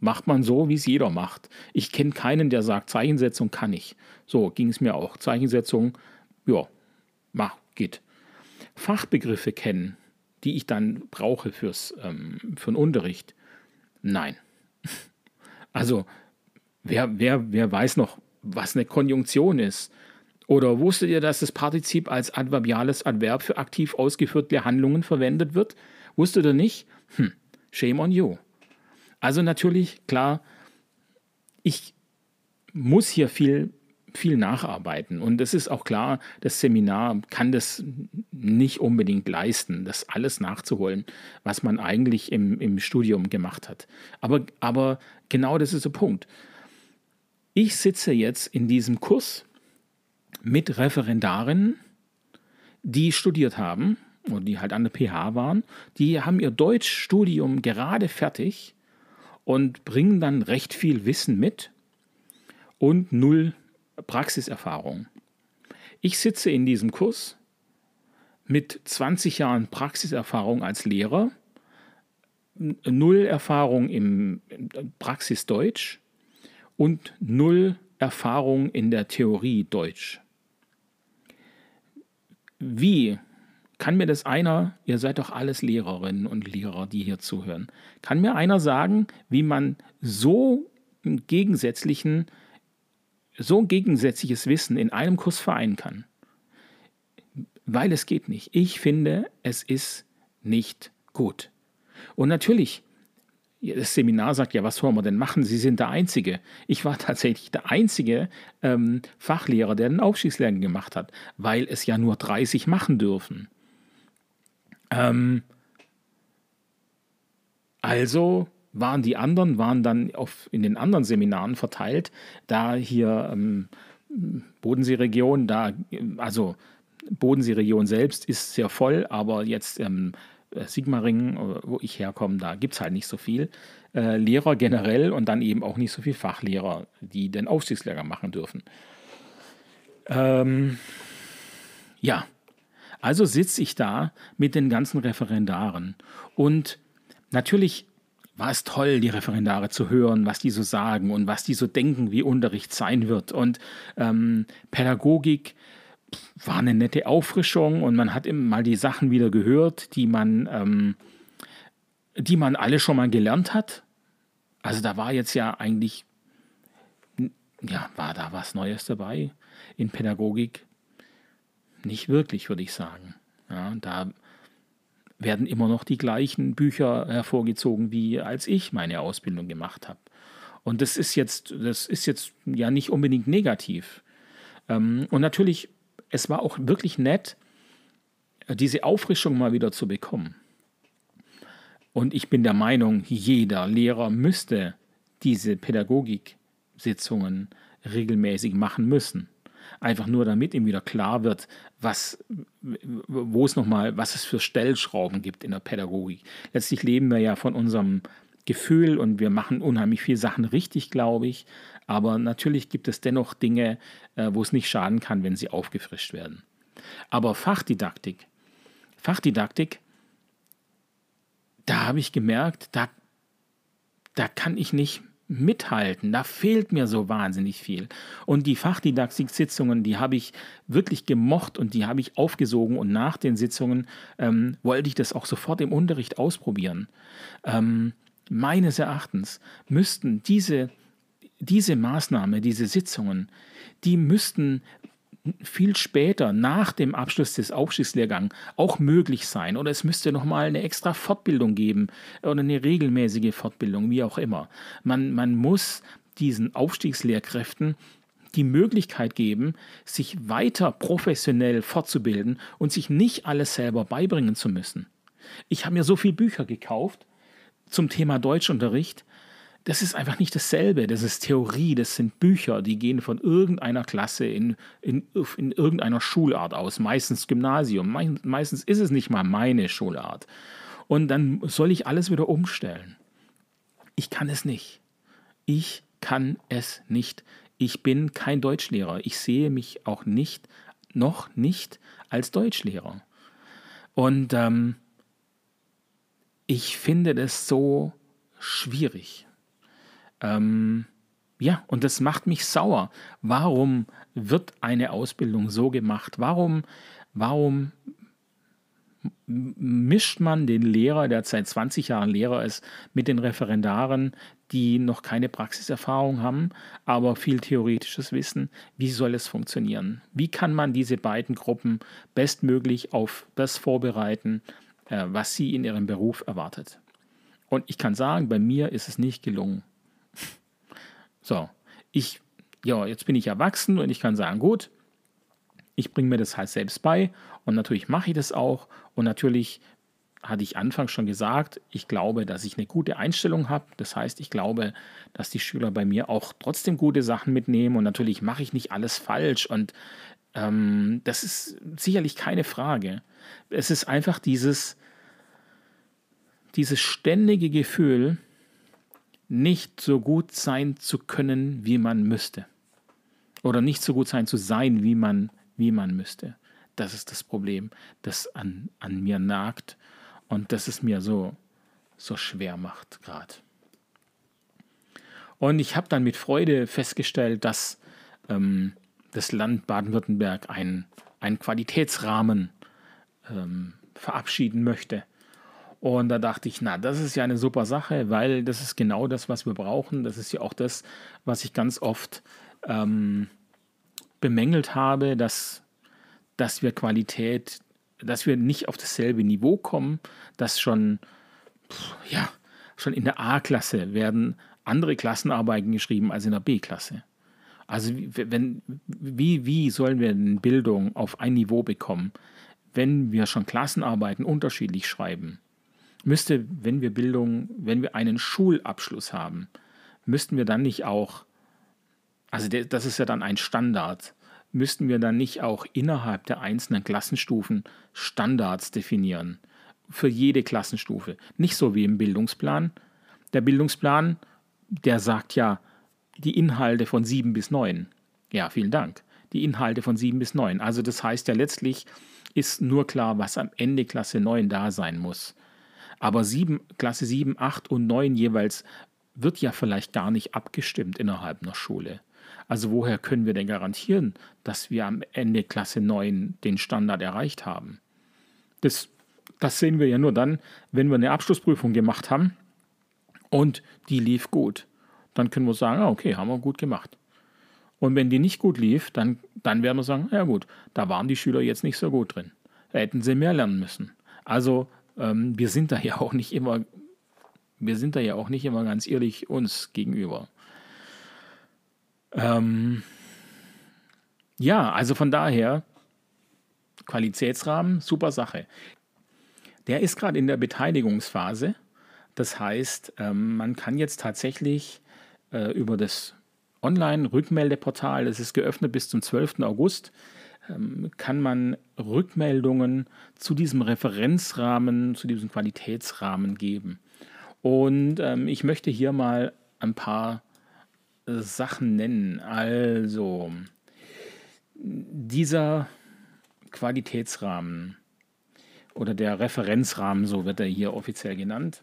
Speaker 1: Macht man so, wie es jeder macht. Ich kenne keinen, der sagt, Zeichensetzung kann ich. So ging es mir auch. Zeichensetzung, ja, mach, geht. Fachbegriffe kennen, die ich dann brauche fürs, ähm, für den Unterricht? Nein. Also, wer, wer, wer weiß noch, was eine Konjunktion ist? Oder wusstet ihr, dass das Partizip als adverbiales Adverb für aktiv ausgeführte Handlungen verwendet wird? Wusstet ihr nicht? Hm, shame on you. Also natürlich, klar, ich muss hier viel viel nacharbeiten. Und es ist auch klar, das Seminar kann das nicht unbedingt leisten, das alles nachzuholen, was man eigentlich im, im Studium gemacht hat. Aber, aber genau das ist der Punkt. Ich sitze jetzt in diesem Kurs mit Referendaren, die studiert haben oder die halt an der PH waren, die haben ihr Deutschstudium gerade fertig und bringen dann recht viel Wissen mit und null Praxiserfahrung. Ich sitze in diesem Kurs mit 20 Jahren Praxiserfahrung als Lehrer, null Erfahrung im Praxis Deutsch und null Erfahrung in der Theorie Deutsch. Wie kann mir das einer, ihr seid doch alles Lehrerinnen und Lehrer, die hier zuhören, kann mir einer sagen, wie man so gegensätzlichen, so gegensätzliches Wissen in einem Kurs vereinen kann? Weil es geht nicht. Ich finde, es ist nicht gut. Und natürlich, das Seminar sagt ja, was wollen wir denn machen? Sie sind der Einzige. Ich war tatsächlich der einzige ähm, Fachlehrer, der den Aufstiegslehrgang gemacht hat, weil es ja nur 30 machen dürfen. Ähm, also waren die anderen, waren dann auf, in den anderen Seminaren verteilt, da hier ähm, Bodenseeregion, da, also Bodenseeregion selbst ist sehr voll, aber jetzt ähm, Sigmaringen, wo ich herkomme, da gibt es halt nicht so viel. Äh, Lehrer generell und dann eben auch nicht so viel Fachlehrer, die den Aufstiegslehrer machen dürfen. Ähm, ja, also sitze ich da mit den ganzen Referendaren und natürlich war es toll, die Referendare zu hören, was die so sagen und was die so denken, wie Unterricht sein wird. Und ähm, Pädagogik war eine nette Auffrischung und man hat immer mal die Sachen wieder gehört, die man, ähm, die man alle schon mal gelernt hat. Also da war jetzt ja eigentlich, ja, war da was Neues dabei in Pädagogik? Nicht wirklich, würde ich sagen. Ja, da werden immer noch die gleichen Bücher hervorgezogen, wie als ich meine Ausbildung gemacht habe. Und das ist jetzt, das ist jetzt ja nicht unbedingt negativ. Ähm, und natürlich, es war auch wirklich nett, diese Auffrischung mal wieder zu bekommen. Und ich bin der Meinung, jeder Lehrer müsste diese Pädagogiksitzungen regelmäßig machen müssen. Einfach nur, damit ihm wieder klar wird, was, wo es nochmal, was es für Stellschrauben gibt in der Pädagogik. Letztlich leben wir ja von unserem Gefühl und wir machen unheimlich viele Sachen richtig, glaube ich. Aber natürlich gibt es dennoch Dinge, äh, wo es nicht schaden kann, wenn sie aufgefrischt werden. Aber Fachdidaktik, Fachdidaktik, da habe ich gemerkt, da, da kann ich nicht mithalten. Da fehlt mir so wahnsinnig viel. Und die Fachdidaktik-Sitzungen, die habe ich wirklich gemocht und die habe ich aufgesogen. Und nach den Sitzungen ähm, wollte ich das auch sofort im Unterricht ausprobieren. Ähm, meines Erachtens müssten diese, diese Maßnahme, diese Sitzungen, die müssten viel später, nach dem Abschluss des Aufstiegslehrgangs, auch möglich sein. Oder es müsste nochmal eine extra Fortbildung geben oder eine regelmäßige Fortbildung, wie auch immer. Man, man muss diesen Aufstiegslehrkräften die Möglichkeit geben, sich weiter professionell fortzubilden und sich nicht alles selber beibringen zu müssen. Ich habe mir so viele Bücher gekauft zum Thema Deutschunterricht, das ist einfach nicht dasselbe. Das ist Theorie, das sind Bücher, die gehen von irgendeiner Klasse in, in, in irgendeiner Schulart aus, meistens Gymnasium. meistens ist es nicht mal meine Schulart. Und dann soll ich alles wieder umstellen. Ich kann es nicht. Ich kann es nicht. Ich bin kein Deutschlehrer. Ich sehe mich auch nicht, noch nicht als Deutschlehrer. Und ähm, ich finde das so schwierig. Ähm, ja, und das macht mich sauer. Warum wird eine Ausbildung so gemacht? Warum, warum mischt man den Lehrer, der seit 20 Jahren Lehrer ist, mit den Referendaren, die noch keine Praxiserfahrung haben, aber viel theoretisches Wissen? Wie soll es funktionieren? Wie kann man diese beiden Gruppen bestmöglich auf das vorbereiten, äh, was sie in ihrem Beruf erwartet? Und ich kann sagen, bei mir ist es nicht gelungen. So, ich, ja, jetzt bin ich erwachsen und ich kann sagen, gut, ich bringe mir das halt selbst bei und natürlich mache ich das auch und natürlich hatte ich anfangs schon gesagt, ich glaube, dass ich eine gute Einstellung habe. Das heißt, ich glaube, dass die Schüler bei mir auch trotzdem gute Sachen mitnehmen und natürlich mache ich nicht alles falsch und Ähm, das ist sicherlich keine Frage. Es ist einfach dieses, dieses ständige Gefühl, nicht so gut sein zu können, wie man müsste. Oder nicht so gut sein zu sein, wie man, wie man müsste. Das ist das Problem, das an, an mir nagt und das es mir so, so schwer macht gerade. Und ich habe dann mit Freude festgestellt, dass ähm, das Land Baden-Württemberg einen, Qualitätsrahmen ähm, verabschieden möchte. Und da dachte ich, na, das ist ja eine super Sache, weil das ist genau das, was wir brauchen. Das ist ja auch das, was ich ganz oft ähm, bemängelt habe, dass, dass wir Qualität, dass wir nicht auf dasselbe Niveau kommen, dass schon, ja, schon in der A-Klasse werden andere Klassenarbeiten geschrieben als in der B-Klasse. Also wenn, wie, wie sollen wir denn Bildung auf ein Niveau bekommen, wenn wir schon Klassenarbeiten unterschiedlich schreiben? Müsste, wenn wir Bildung, wenn wir einen Schulabschluss haben, müssten wir dann nicht auch, also das ist ja dann ein Standard, müssten wir dann nicht auch innerhalb der einzelnen Klassenstufen Standards definieren? Für jede Klassenstufe. Nicht so wie im Bildungsplan. Der Bildungsplan der sagt ja die Inhalte von 7 bis 9. Ja, vielen Dank. Die Inhalte von 7 bis 9. Also das heißt ja letztlich ist nur klar, was am Ende Klasse 9 da sein muss. Aber 7, Klasse 7, 8 und 9 jeweils wird ja vielleicht gar nicht abgestimmt innerhalb einer Schule. Also woher können wir denn garantieren, dass wir am Ende Klasse 9 den Standard erreicht haben? Das, das sehen wir ja nur dann, wenn wir eine Abschlussprüfung gemacht haben und die lief gut. Dann können wir sagen, ah, okay, haben wir gut gemacht. Und wenn die nicht gut lief, dann, dann werden wir sagen, ja gut, da waren die Schüler jetzt nicht so gut drin. Da hätten sie mehr lernen müssen. Also ähm, wir sind da ja auch nicht immer, wir sind da ja auch nicht immer ganz ehrlich uns gegenüber. Ähm, ja, also von daher, Qualitätsrahmen, super Sache. Der ist gerade in der Beteiligungsphase. Das heißt, ähm, man kann jetzt tatsächlich äh, über das Online-Rückmeldeportal, das ist geöffnet bis zum 12. August, kann man Rückmeldungen zu diesem Referenzrahmen, zu diesem Qualitätsrahmen geben. Und ähm, ich möchte hier mal ein paar äh, Sachen nennen. Also, dieser Qualitätsrahmen oder der Referenzrahmen, so wird er hier offiziell genannt,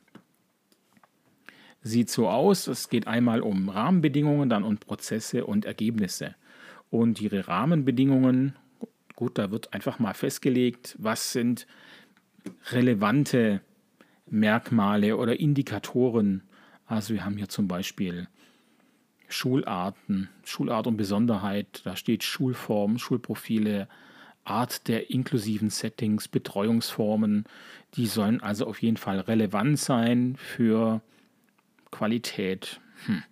Speaker 1: sieht so aus. Es geht einmal um Rahmenbedingungen, dann um Prozesse und Ergebnisse. Und ihre Rahmenbedingungen, gut, da wird einfach mal festgelegt, was sind relevante Merkmale oder Indikatoren. Also wir haben hier zum Beispiel Schularten, Schulart und Besonderheit, da steht Schulform, Schulprofile, Art der inklusiven Settings, Betreuungsformen. Die sollen also auf jeden Fall relevant sein für Qualität. Hm.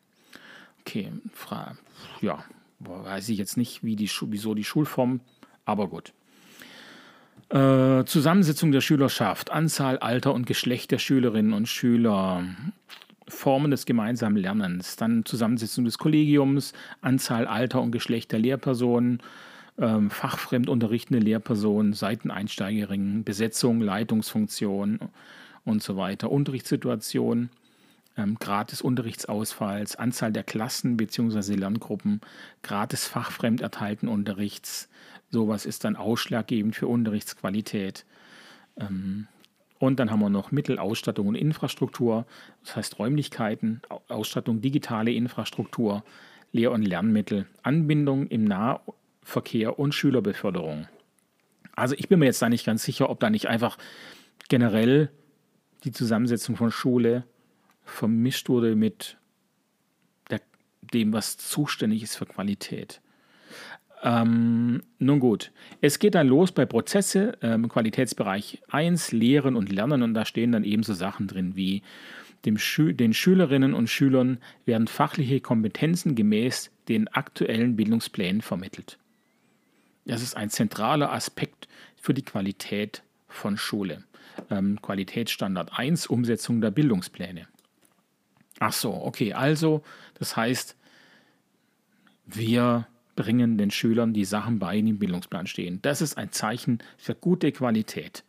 Speaker 1: Okay, Fra ja, weiß ich jetzt nicht, wie die, wieso die Schulform, aber gut. Äh, Zusammensetzung der Schülerschaft, Anzahl, Alter und Geschlecht der Schülerinnen und Schüler, Formen des gemeinsamen Lernens, dann Zusammensetzung des Kollegiums, Anzahl, Alter und Geschlecht der Lehrpersonen, ähm, fachfremd unterrichtende Lehrpersonen, Seiteneinsteigerinnen, Besetzung, Leitungsfunktion und so weiter, Unterrichtssituation, ähm, Grad des Unterrichtsausfalls, Anzahl der Klassen bzw. Lerngruppen, Grad des fachfremd erteilten Unterrichts. Sowas ist dann ausschlaggebend für Unterrichtsqualität. Ähm, und dann haben wir noch Mittel, Ausstattung und Infrastruktur, das heißt Räumlichkeiten, Ausstattung, digitale Infrastruktur, Lehr- und Lernmittel, Anbindung im Nahverkehr und Schülerbeförderung. Also ich bin mir jetzt da nicht ganz sicher, ob da nicht einfach generell die Zusammensetzung von Schule vermischt wurde mit der, dem, was zuständig ist für Qualität. Ähm, nun gut, es geht dann los bei Prozesse, ähm, Qualitätsbereich 1, Lehren und Lernen und da stehen dann ebenso Sachen drin wie Schü den Schülerinnen und Schülern werden fachliche Kompetenzen gemäß den aktuellen Bildungsplänen vermittelt. Das ist ein zentraler Aspekt für die Qualität von Schule. Ähm, Qualitätsstandard 1, Umsetzung der Bildungspläne. Ach so, okay. Also, das heißt, wir bringen den Schülern die Sachen bei, die im Bildungsplan stehen. Das ist ein Zeichen für gute Qualität.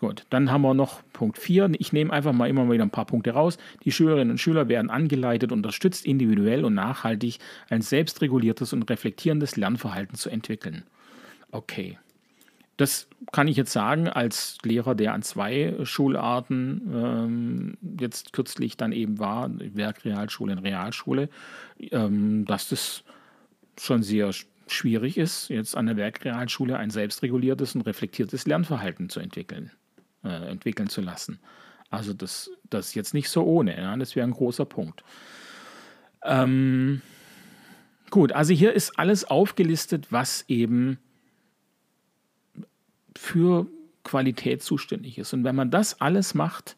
Speaker 1: Gut, dann haben wir noch Punkt 4. Ich nehme einfach mal immer wieder ein paar Punkte raus. Die Schülerinnen und Schüler werden angeleitet, unterstützt, individuell und nachhaltig ein selbstreguliertes und reflektierendes Lernverhalten zu entwickeln. Okay. Das kann ich jetzt sagen als Lehrer, der an zwei Schularten ähm, jetzt kürzlich dann eben war, Werkrealschule und Realschule, ähm, dass das schon sehr schwierig ist, jetzt an der Werkrealschule ein selbstreguliertes und reflektiertes Lernverhalten zu entwickeln äh, entwickeln zu lassen. Also das, das ist jetzt nicht so ohne, ja? das wäre ein großer Punkt. Ähm, gut, also hier ist alles aufgelistet, was eben für Qualität zuständig ist. Und wenn man das alles macht,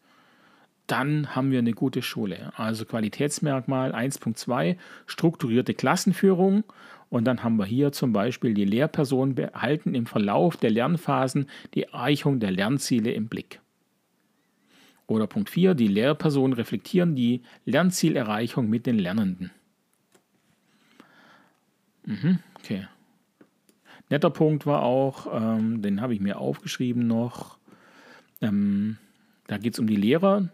Speaker 1: dann haben wir eine gute Schule. Also Qualitätsmerkmal 1.2, strukturierte Klassenführung. Und dann haben wir hier zum Beispiel die Lehrpersonen behalten im Verlauf der Lernphasen die Erreichung der Lernziele im Blick. Oder Punkt 4, die Lehrpersonen reflektieren die Lernzielerreichung mit den Lernenden. Mhm, okay. Netter Punkt war auch, ähm, den habe ich mir aufgeschrieben noch, ähm, da geht es um die Lehrer.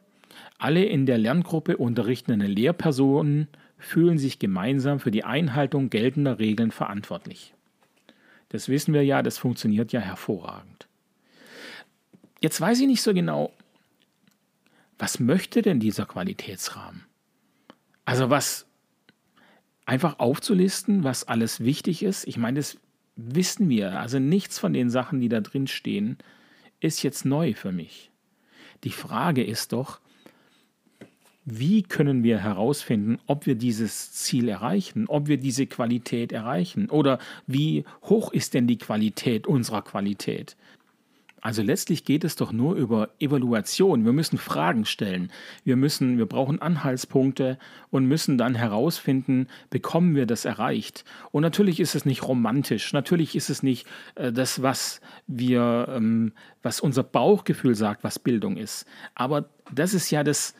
Speaker 1: Alle in der Lerngruppe unterrichtenden Lehrpersonen fühlen sich gemeinsam für die Einhaltung geltender Regeln verantwortlich. Das wissen wir ja, das funktioniert ja hervorragend. Jetzt weiß ich nicht so genau, was möchte denn dieser Qualitätsrahmen? Also was einfach aufzulisten, was alles wichtig ist. Ich meine, das wissen wir. Also nichts von den Sachen, die da drin stehen, ist jetzt neu für mich. Die Frage ist doch, wie können wir herausfinden, ob wir dieses Ziel erreichen, ob wir diese Qualität erreichen oder wie hoch ist denn die Qualität unserer Qualität? Also letztlich geht es doch nur über Evaluation. Wir müssen Fragen stellen. Wir müssen, wir brauchen Anhaltspunkte und müssen dann herausfinden, bekommen wir das erreicht. Und natürlich ist es nicht romantisch. Natürlich ist es nicht äh, das, was wir, ähm, was unser Bauchgefühl sagt, was Bildung ist. Aber das ist ja das,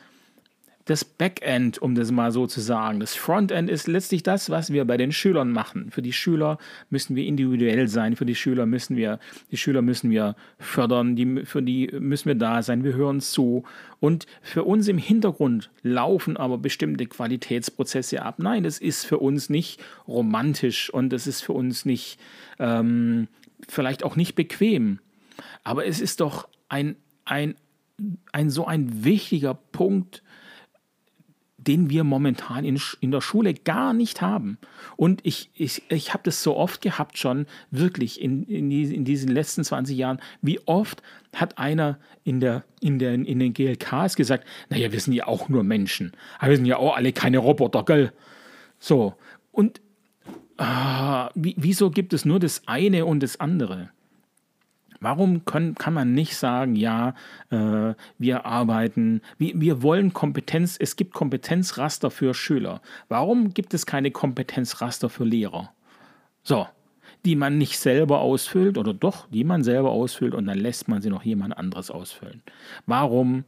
Speaker 1: das Backend, um das mal so zu sagen. Das Frontend ist letztlich das, was wir bei den Schülern machen. Für die Schüler müssen wir individuell sein, für die Schüler müssen wir, die Schüler müssen wir fördern, die, für die müssen wir da sein, wir hören zu. Und für uns im Hintergrund laufen aber bestimmte Qualitätsprozesse ab. Nein, das ist für uns nicht romantisch und das ist für uns nicht, ähm, vielleicht auch nicht bequem. Aber es ist doch ein, ein, ein so ein wichtiger Punkt, den wir momentan in, in der Schule gar nicht haben. Und ich, ich, ich habe das so oft gehabt schon, wirklich in, in, die, in diesen letzten 20 Jahren. Wie oft hat einer in, der, in, der, in den GLKs gesagt, naja, wir sind ja auch nur Menschen. Aber wir sind ja auch alle keine Roboter, gell? So, und ah, wieso gibt es nur das eine und das andere? Warum können, kann man nicht sagen, ja, äh, wir arbeiten, wir, wir wollen Kompetenz, es gibt Kompetenzraster für Schüler. Warum gibt es keine Kompetenzraster für Lehrer? So, die man nicht selber ausfüllt oder doch, die man selber ausfüllt und dann lässt man sie noch jemand anderes ausfüllen. Warum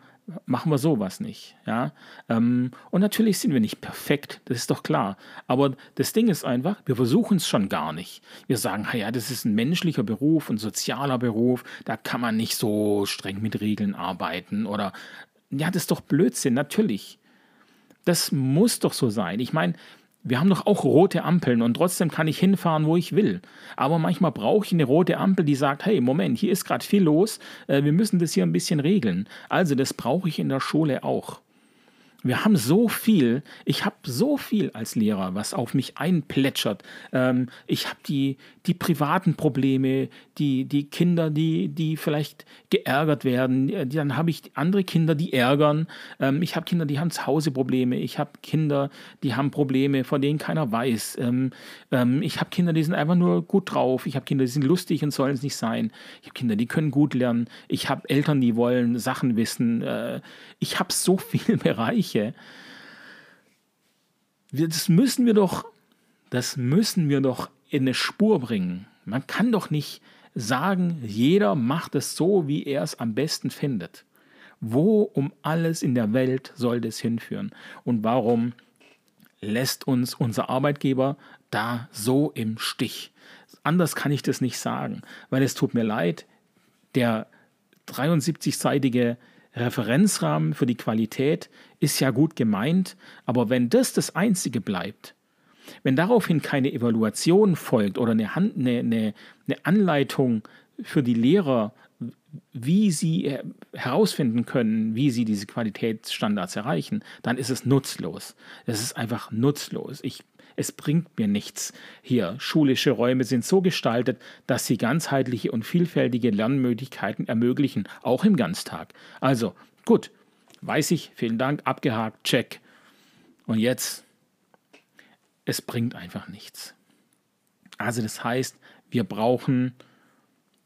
Speaker 1: machen wir sowas nicht. Ja? Ähm, und natürlich sind wir nicht perfekt, das ist doch klar. Aber das Ding ist einfach, wir versuchen es schon gar nicht. Wir sagen, ja, das ist ein menschlicher Beruf, ein sozialer Beruf, da kann man nicht so streng mit Regeln arbeiten. Oder ja, das ist doch Blödsinn, natürlich. Das muss doch so sein. Ich meine, wir haben doch auch rote Ampeln und trotzdem kann ich hinfahren, wo ich will. Aber manchmal brauche ich eine rote Ampel, die sagt, hey, Moment, hier ist gerade viel los, äh, wir müssen das hier ein bisschen regeln. Also das brauche ich in der Schule auch. Wir haben so viel, ich habe so viel als Lehrer, was auf mich einplätschert. Ähm, ich habe die, die privaten Probleme, die, die Kinder, die, die vielleicht geärgert werden. Äh, dann habe ich andere Kinder, die ärgern. Ähm, ich habe Kinder, die haben zu Hause Probleme. Ich habe Kinder, die haben Probleme, von denen keiner weiß. Ähm, ähm ich habe Kinder, die sind einfach nur gut drauf. Ich habe Kinder, die sind lustig und sollen es nicht sein. Ich habe Kinder, die können gut lernen. Ich habe Eltern, die wollen Sachen wissen. Äh, ich habe so viele Bereiche Kirche. Das müssen wir doch, das müssen wir doch in eine Spur bringen. Man kann doch nicht sagen, jeder macht es so, wie er es am besten findet. Wo um alles in der Welt soll das hinführen? Und warum lässt uns unser Arbeitgeber da so im Stich. Anders kann ich das nicht sagen, weil es tut mir leid, der 73-seitige Referenzrahmen für die Qualität ist ja gut gemeint, aber wenn das das Einzige bleibt, wenn daraufhin keine Evaluation folgt oder eine, Hand, eine, eine, eine Anleitung für die Lehrer, wie sie herausfinden können, wie sie diese Qualitätsstandards erreichen, dann ist es nutzlos. Es ist einfach nutzlos. Ich, es bringt mir nichts. Hier, schulische Räume sind so gestaltet, dass sie ganzheitliche und vielfältige Lernmöglichkeiten ermöglichen, auch im Ganztag. Also, gut, weiß ich, vielen Dank, abgehakt, check. Und jetzt, es bringt einfach nichts. Also das heißt, wir brauchen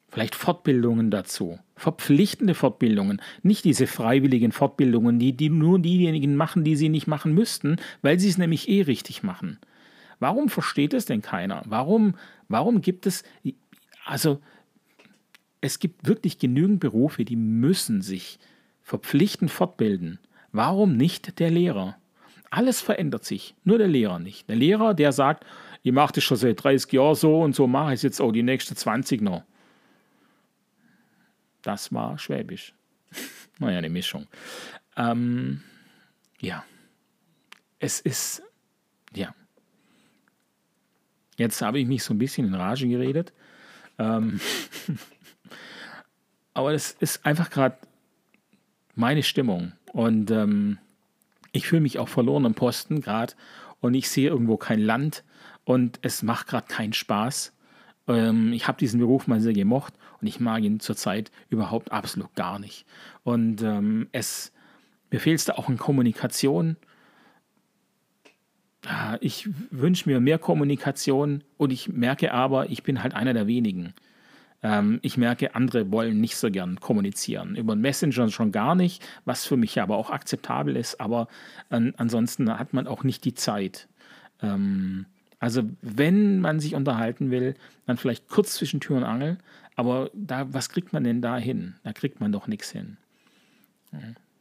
Speaker 1: vielleicht Fortbildungen dazu, verpflichtende Fortbildungen, nicht diese freiwilligen Fortbildungen, die, die nur diejenigen machen, die sie nicht machen müssten, weil sie es nämlich eh richtig machen. Warum versteht es denn keiner? Warum, warum gibt es, also es gibt wirklich genügend Berufe, die müssen sich verpflichtend fortbilden. Warum nicht der Lehrer? Alles verändert sich, nur der Lehrer nicht. Der Lehrer, der sagt, ich mache das schon seit 30 Jahren so und so mache ich es jetzt auch die nächsten 20 noch. Das war Schwäbisch. naja, eine Mischung. Ähm, ja. Es ist, ja. Jetzt habe ich mich so ein bisschen in Rage geredet. Ähm, aber das ist einfach gerade meine Stimmung. Und ähm, ich fühle mich auch verloren am Posten gerade. Und ich sehe irgendwo kein Land. Und es macht gerade keinen Spaß. Ähm, ich habe diesen Beruf mal sehr gemocht und ich mag ihn zurzeit überhaupt absolut gar nicht. Und ähm, es, mir fehlt es da auch in Kommunikation. Ich wünsche mir mehr Kommunikation und ich merke aber, ich bin halt einer der wenigen. Ähm, ich merke, andere wollen nicht so gern kommunizieren. Über Messenger schon gar nicht, was für mich aber auch akzeptabel ist, aber an, ansonsten hat man auch nicht die Zeit. Ähm, also wenn man sich unterhalten will, dann vielleicht kurz zwischen Tür und Angel, aber da, was kriegt man denn da hin? Da kriegt man doch nichts hin.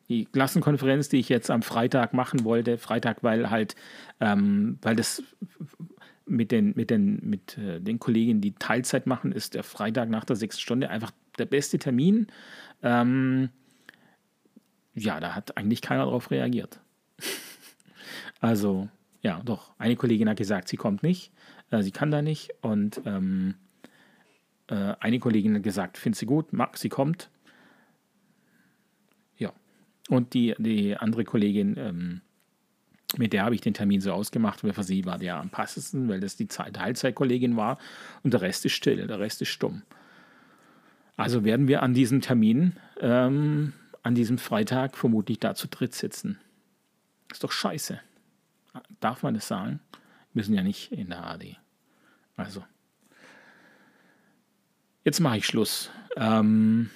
Speaker 1: Die Klassenkonferenz, die ich jetzt am Freitag machen wollte, Freitag, weil halt, ähm, weil das mit den, mit den, mit äh, den Kollegen, die Teilzeit machen, ist der Freitag nach der sechsten Stunde einfach der beste Termin. Ähm, ja, da hat eigentlich keiner darauf reagiert. also, ja, doch. Eine Kollegin hat gesagt, sie kommt nicht, äh, sie kann da nicht. Und ähm, äh, eine Kollegin hat gesagt, findet sie gut, mag, sie kommt. Und die, die andere Kollegin, ähm, mit der habe ich den Termin so ausgemacht, weil für sie war der am passesten, weil das die Teilzeitkollegin war. Und der Rest ist still, der Rest ist stumm. Also werden wir an diesem Termin, ähm, an diesem Freitag vermutlich da zu dritt sitzen. Ist doch scheiße. Darf man das sagen? Wir sind ja nicht in der AD. Also. Jetzt mache ich Schluss. Ähm,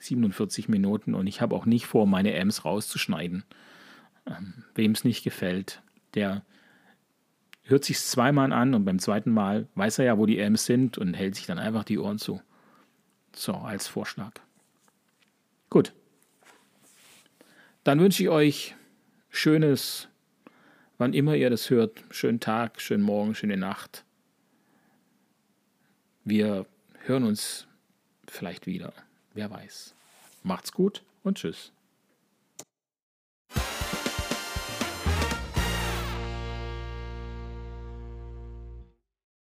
Speaker 1: 47 Minuten und ich habe auch nicht vor, meine Ms rauszuschneiden. Ähm, Wem es nicht gefällt, der hört sich zweimal an und beim zweiten Mal weiß er ja, wo die Ms sind und hält sich dann einfach die Ohren zu. So, als Vorschlag. Gut. Dann wünsche ich euch schönes, wann immer ihr das hört, schönen Tag, schönen Morgen, schöne Nacht. Wir hören uns vielleicht wieder. Wer weiß. Macht's gut und tschüss.